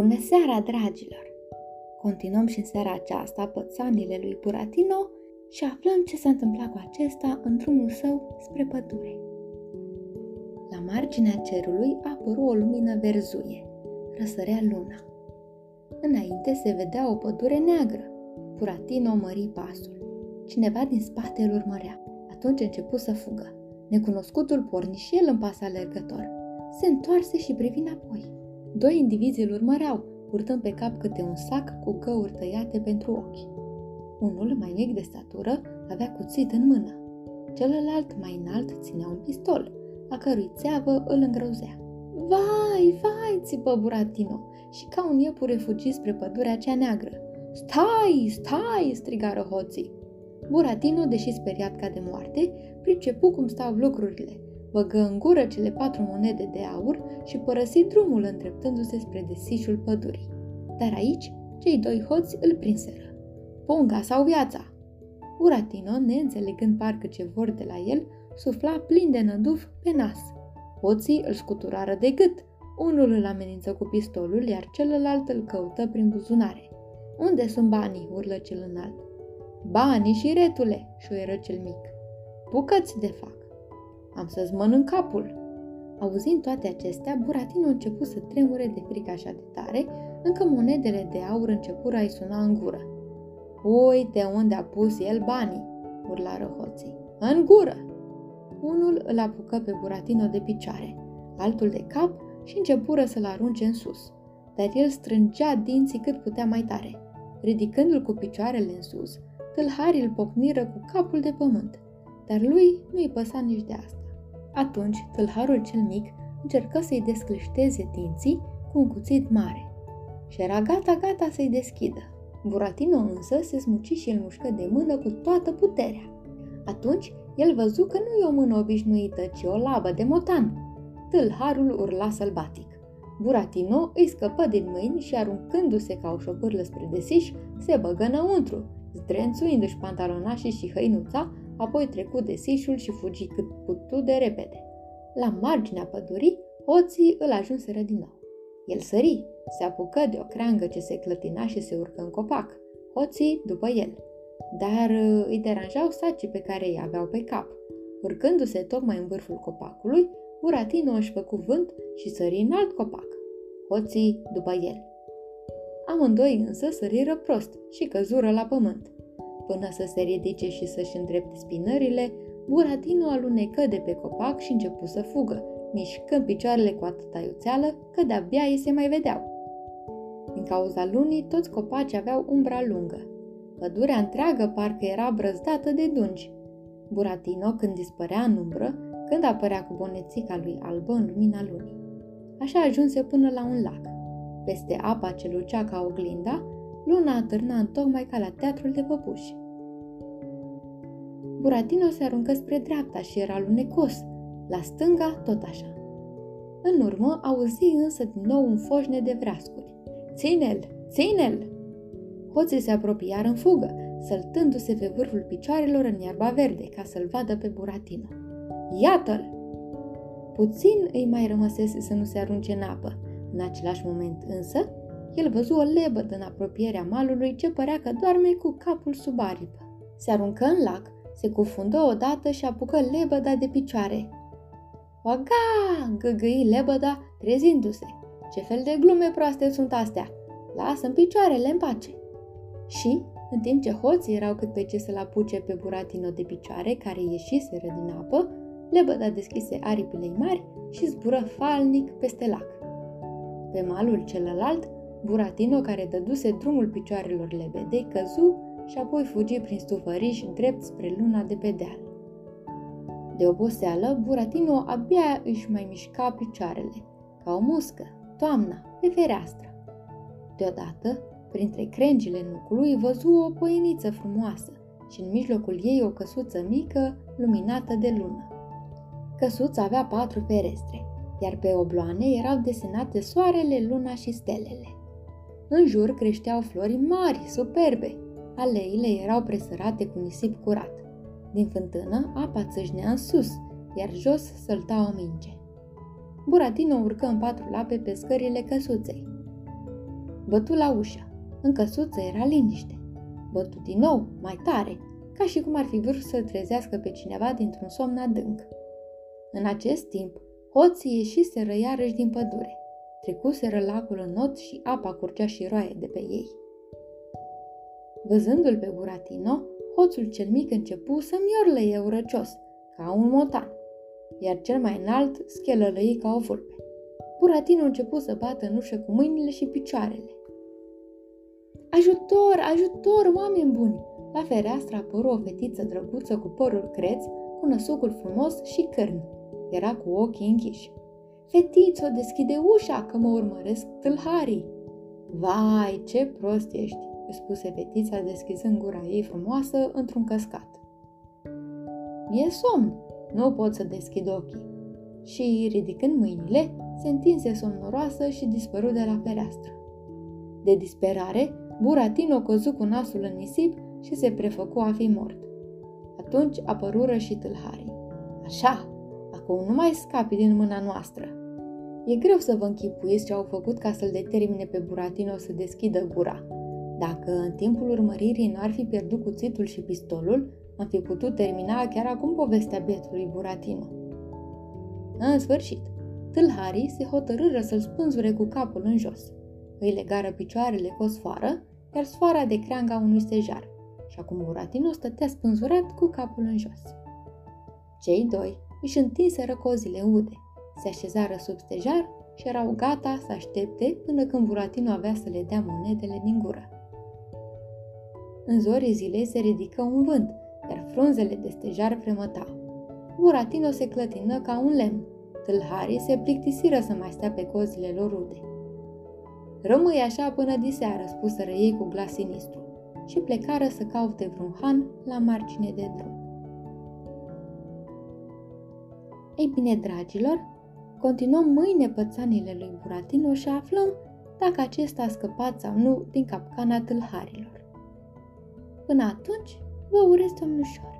Bună seara, dragilor! Continuăm și în seara aceasta pățanile lui Buratino și aflăm ce s-a întâmplat cu acesta în drumul său spre pădure. La marginea cerului a apărut o lumină verzuie. Răsărea luna. Înainte se vedea o pădure neagră. Buratino mări pasul. Cineva din spate îl urmărea. Atunci începu să fugă. Necunoscutul porni și el în pas alergător. Se întoarse și privi înapoi. Doi indivizi îl urmăreau, purtând pe cap câte un sac cu căuri tăiate pentru ochi. Unul, mai mic de statură, avea cuțit în mână. Celălalt, mai înalt, ținea un pistol, a cărui țeavă îl îngrozea. Vai, vai, țipă Buratino și ca un iepure fugi spre pădurea cea neagră. Stai, stai, strigară hoții. Buratino, deși speriat ca de moarte, pricepu cum stau lucrurile băgă în gură cele patru monede de aur și părăsi drumul îndreptându-se spre desișul pădurii. Dar aici, cei doi hoți îl prinseră. Punga sau viața! Uratino, neînțelegând parcă ce vor de la el, sufla plin de năduf pe nas. Hoții îl scuturară de gât. Unul îl amenință cu pistolul, iar celălalt îl căută prin buzunare. Unde sunt banii?" urlă cel înalt. Banii și retule!" șuieră cel mic. Bucăți de fac. Am să-ți mănânc capul!" Auzind toate acestea, Buratino a început să tremure de frică așa de tare, încă monedele de aur începură a-i suna în gură. Uite unde a pus el banii!" urlară hoții. În gură! Unul îl apucă pe Buratino de picioare, altul de cap și începură să-l arunce în sus. Dar el strângea dinții cât putea mai tare. Ridicându-l cu picioarele în sus, tâlharii îl pocniră cu capul de pământ. Dar lui nu-i păsa nici de asta. Atunci, tâlharul cel mic încercă să-i desclășteze dinții cu un cuțit mare și era gata-gata să-i deschidă. Buratino însă se smuci și îl mușcă de mână cu toată puterea. Atunci, el văzu că nu e o mână obișnuită, ci o labă de motan. Tâlharul urla sălbatic. Buratino îi scăpă din mâini și aruncându-se ca o șopârlă spre desiș, se băgă înăuntru, zdrențuindu-și pantalonașii și hăinuța, apoi trecu de sișul și fugi cât putu de repede. La marginea pădurii, hoții îl ajunseră din nou. El sări, se apucă de o creangă ce se clătina și se urcă în copac, hoții după el. Dar uh, îi deranjau sacii pe care îi aveau pe cap. Urcându-se tocmai în vârful copacului, Buratino își făcu vânt și sări în alt copac. Hoții după el. Amândoi însă săriră prost și căzură la pământ. Până să se ridice și să-și îndrepte spinările, Buratino alunecă de pe copac și începu să fugă, mișcând picioarele cu atâta iuțeală că de-abia ei se mai vedeau. Din cauza lunii, toți copacii aveau umbra lungă. Pădurea întreagă parcă era brăzdată de dungi. Buratino, când dispărea în umbră, când apărea cu bonețica lui albă în lumina lunii. Așa ajunse până la un lac. Peste apa ce lucea ca oglinda, luna atârna tocmai ca la teatrul de păpuși. Buratino se aruncă spre dreapta și era lunecos, la stânga tot așa. În urmă auzi însă din nou un foșne de vreascuri. Ține-l! Ține-l! Hoții se apropiară în fugă, săltându-se pe vârful picioarelor în iarba verde ca să-l vadă pe Buratino. Iată-l! Puțin îi mai rămăsese să nu se arunce în apă. În același moment însă, el văzu o lebădă în apropierea malului ce părea că doarme cu capul sub aripă. Se aruncă în lac, se cufundă odată și apucă lebăda de picioare. Oaga! găgăi lebăda, trezindu-se. Ce fel de glume proaste sunt astea? lasă în picioarele în pace. Și, în timp ce hoții erau cât pe ce să-l apuce pe Buratino de picioare, care ieșiseră din apă, lebăda deschise aripile mari și zbură falnic peste lac. Pe malul celălalt, Buratino, care dăduse drumul picioarelor lebedei, căzu și apoi fugi prin stufăriș drept spre luna de pe deal. De oboseală, Buratino abia își mai mișca picioarele, ca o muscă, toamna, pe fereastră. Deodată, printre crengile nucului, văzu o poieniță frumoasă și în mijlocul ei o căsuță mică, luminată de lună. Căsuța avea patru ferestre, iar pe obloane erau desenate soarele, luna și stelele. În jur creșteau flori mari, superbe. Aleile erau presărate cu nisip curat. Din fântână, apa țâșnea în sus, iar jos sălta o minge. Buratino urcă în patru lape pe scările căsuței. Bătu la ușă. În căsuță era liniște. Bătu din nou, mai tare, ca și cum ar fi vrut să trezească pe cineva dintr-un somn adânc. În acest timp, hoții ieșiseră iarăși din pădure. Trecuseră lacul în not și apa curgea și roaie de pe ei. Văzându-l pe Buratino, hoțul cel mic începu să miorlăie urăcios, ca un motan, iar cel mai înalt schelălăi ca o vulpe. Buratino începu să bată în ușă cu mâinile și picioarele. Ajutor, ajutor, oameni buni! La fereastră apăru o fetiță drăguță cu părul creț, cu năsucul frumos și cărn. Era cu ochii închiși. Fetițo, deschide ușa, că mă urmăresc tâlharii. Vai, ce prost ești, îi spuse fetița deschizând gura ei frumoasă într-un căscat. Mie somn, nu pot să deschid ochii. Și, ridicând mâinile, se întinse somnoroasă și dispăru de la fereastră. De disperare, Buratino căzu cu nasul în nisip și se prefăcu a fi mort. Atunci apărură și tâlharii. Așa, acum nu mai scapi din mâna noastră. E greu să vă închipuiți ce au făcut ca să-l determine pe Buratino să deschidă gura. Dacă în timpul urmăririi n-ar fi pierdut cuțitul și pistolul, am fi putut termina chiar acum povestea bietului Buratino. În sfârșit, tâlharii se hotărâră să-l spânzure cu capul în jos. Îi legară picioarele cu o sfoară, iar sfoara de creanga unui stejar și acum Buratino stătea spânzurat cu capul în jos. Cei doi își întinseră cozile ude, se așezară sub stejar și erau gata să aștepte până când Buratino avea să le dea monedele din gură. În zorii zilei se ridică un vânt, iar frunzele de stejar fremătau. Buratino se clătină ca un lemn. Tâlharii se plictisiră să mai stea pe cozile lor rude. Rămâi așa până diseară, spuseră ei cu glas sinistru și plecară să caute vreun han la margine de drum. Ei bine, dragilor, continuăm mâine pățanile lui Buratino și aflăm dacă acesta a scăpat sau nu din capcana tâlharilor. Până atunci, vă urez somn ușor.